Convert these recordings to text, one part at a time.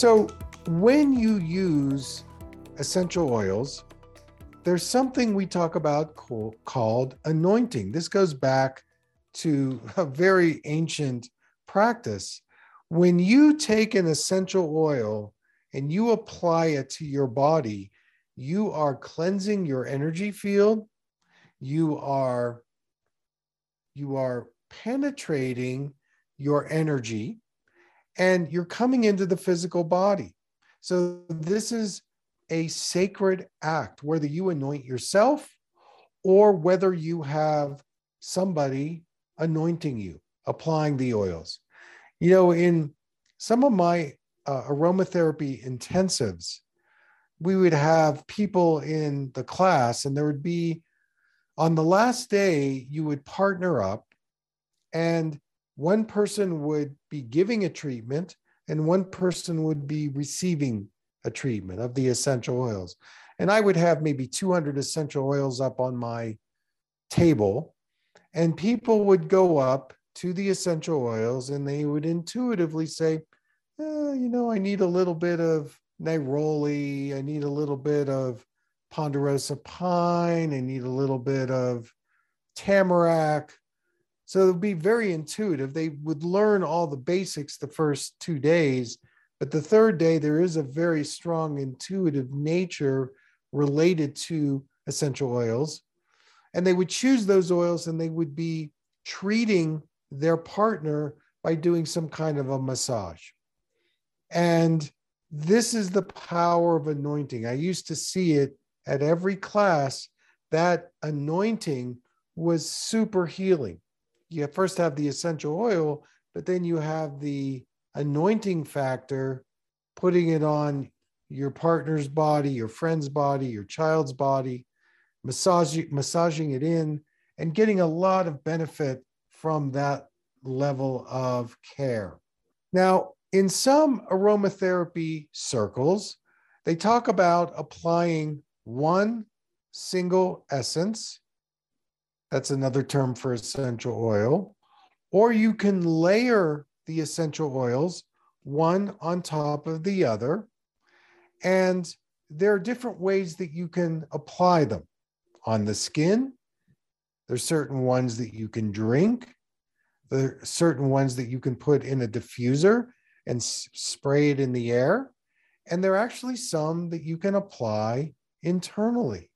So, when you use essential oils, there's something we talk about called anointing. This goes back to a very ancient practice. When you take an essential oil and you apply it to your body, you are cleansing your energy field. You are you are penetrating your energy and you're coming into the physical body. So, this is a sacred act, whether you anoint yourself or whether you have somebody anointing you, applying the oils. You know, in some of my uh, aromatherapy intensives, we would have people in the class, and there would be on the last day, you would partner up and one person would be giving a treatment and one person would be receiving a treatment of the essential oils. And I would have maybe 200 essential oils up on my table, and people would go up to the essential oils and they would intuitively say, eh, you know, I need a little bit of neroli, I need a little bit of ponderosa pine, I need a little bit of tamarack, so it would be very intuitive. They would learn all the basics the first two days, but the third day, there is a very strong intuitive nature related to essential oils. And they would choose those oils and they would be treating their partner by doing some kind of a massage. And this is the power of anointing. I used to see it at every class. That anointing was super healing you first have the essential oil, but then you have the anointing factor, putting it on your partner's body, your friend's body, your child's body, massaging, massaging it in, and getting a lot of benefit from that level of care. Now, in some aromatherapy circles, they talk about applying one single essence that's another term for essential oil. Or you can layer the essential oils one on top of the other. And there are different ways that you can apply them on the skin. There's certain ones that you can drink. There are certain ones that you can put in a diffuser and s- spray it in the air. And there are actually some that you can apply internally.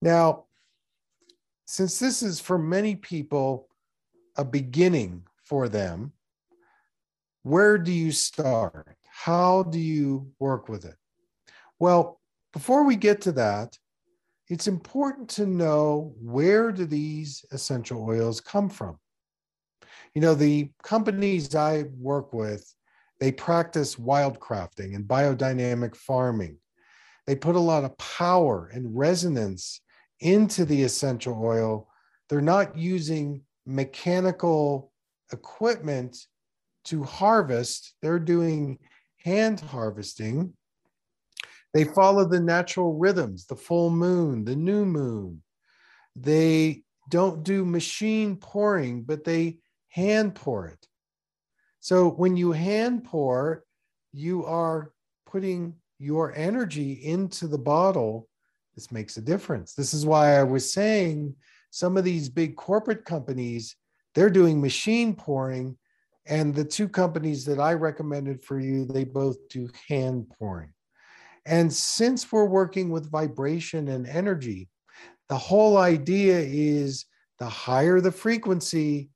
Now, since this is for many people a beginning for them, where do you start? How do you work with it? Well, before we get to that, it's important to know where do these essential oils come from? You know, the companies I work with, they practice wildcrafting and biodynamic farming. They put a lot of power and resonance into the essential oil, they're not using mechanical equipment to harvest, they're doing hand harvesting. They follow the natural rhythms, the full moon, the new moon. They don't do machine pouring, but they hand pour it. So when you hand pour, you are putting your energy into the bottle this makes a difference. This is why I was saying some of these big corporate companies, they're doing machine pouring. And the two companies that I recommended for you, they both do hand pouring. And since we're working with vibration and energy, the whole idea is the higher the frequency,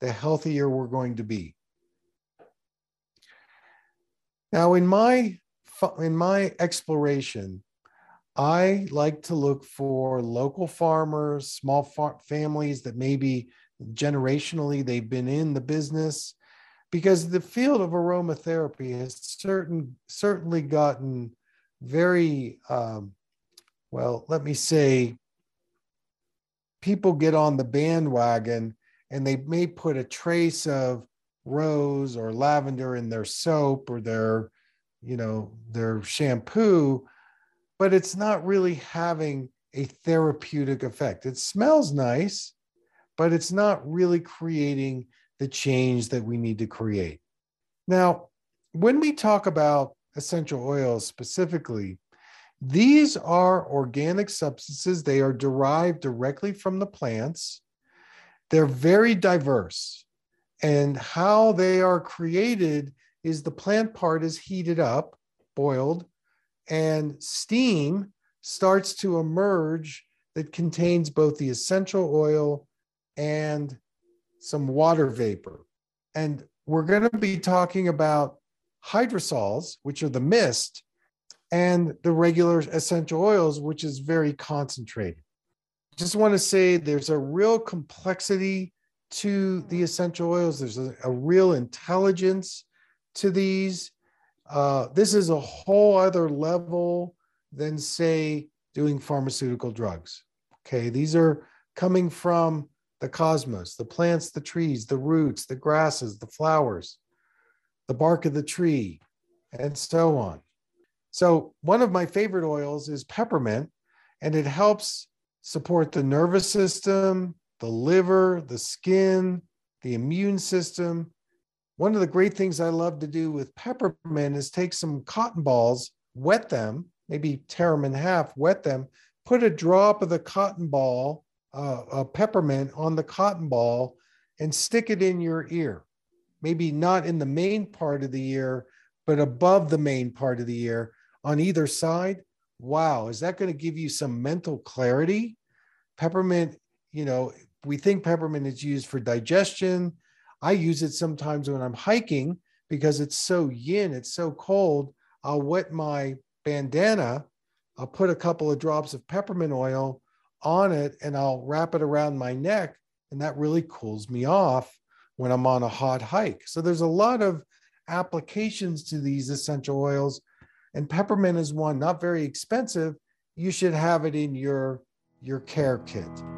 the healthier we're going to be. Now, in my in my exploration, I like to look for local farmers, small far- families that maybe generationally they've been in the business because the field of aromatherapy has certain certainly gotten very um, well let me say people get on the bandwagon and they may put a trace of rose or lavender in their soap or their you know their shampoo but it's not really having a therapeutic effect. It smells nice but it's not really creating the change that we need to create. Now when we talk about essential oils specifically these are organic substances. They are derived directly from the plants. They're very diverse and how they are created is the plant part is heated up, boiled, and steam starts to emerge that contains both the essential oil and some water vapor. And we're going to be talking about hydrosols, which are the mist, and the regular essential oils, which is very concentrated. Just want to say there's a real complexity to the essential oils. There's a, a real intelligence to these. Uh, this is a whole other level than, say, doing pharmaceutical drugs. Okay, these are coming from the cosmos, the plants, the trees, the roots, the grasses, the flowers, the bark of the tree, and so on. So, one of my favorite oils is peppermint, and it helps support the nervous system, the liver, the skin, the immune system. One of the great things I love to do with peppermint is take some cotton balls, wet them, maybe tear them in half, wet them, put a drop of the cotton ball, uh, a peppermint on the cotton ball, and stick it in your ear. Maybe not in the main part of the ear, but above the main part of the ear on either side. Wow, is that going to give you some mental clarity? Peppermint, you know, we think peppermint is used for digestion. I use it sometimes when I'm hiking because it's so yin, it's so cold. I'll wet my bandana, I'll put a couple of drops of peppermint oil on it, and I'll wrap it around my neck, and that really cools me off when I'm on a hot hike. So there's a lot of applications to these essential oils, and peppermint is one, not very expensive. You should have it in your your care kit.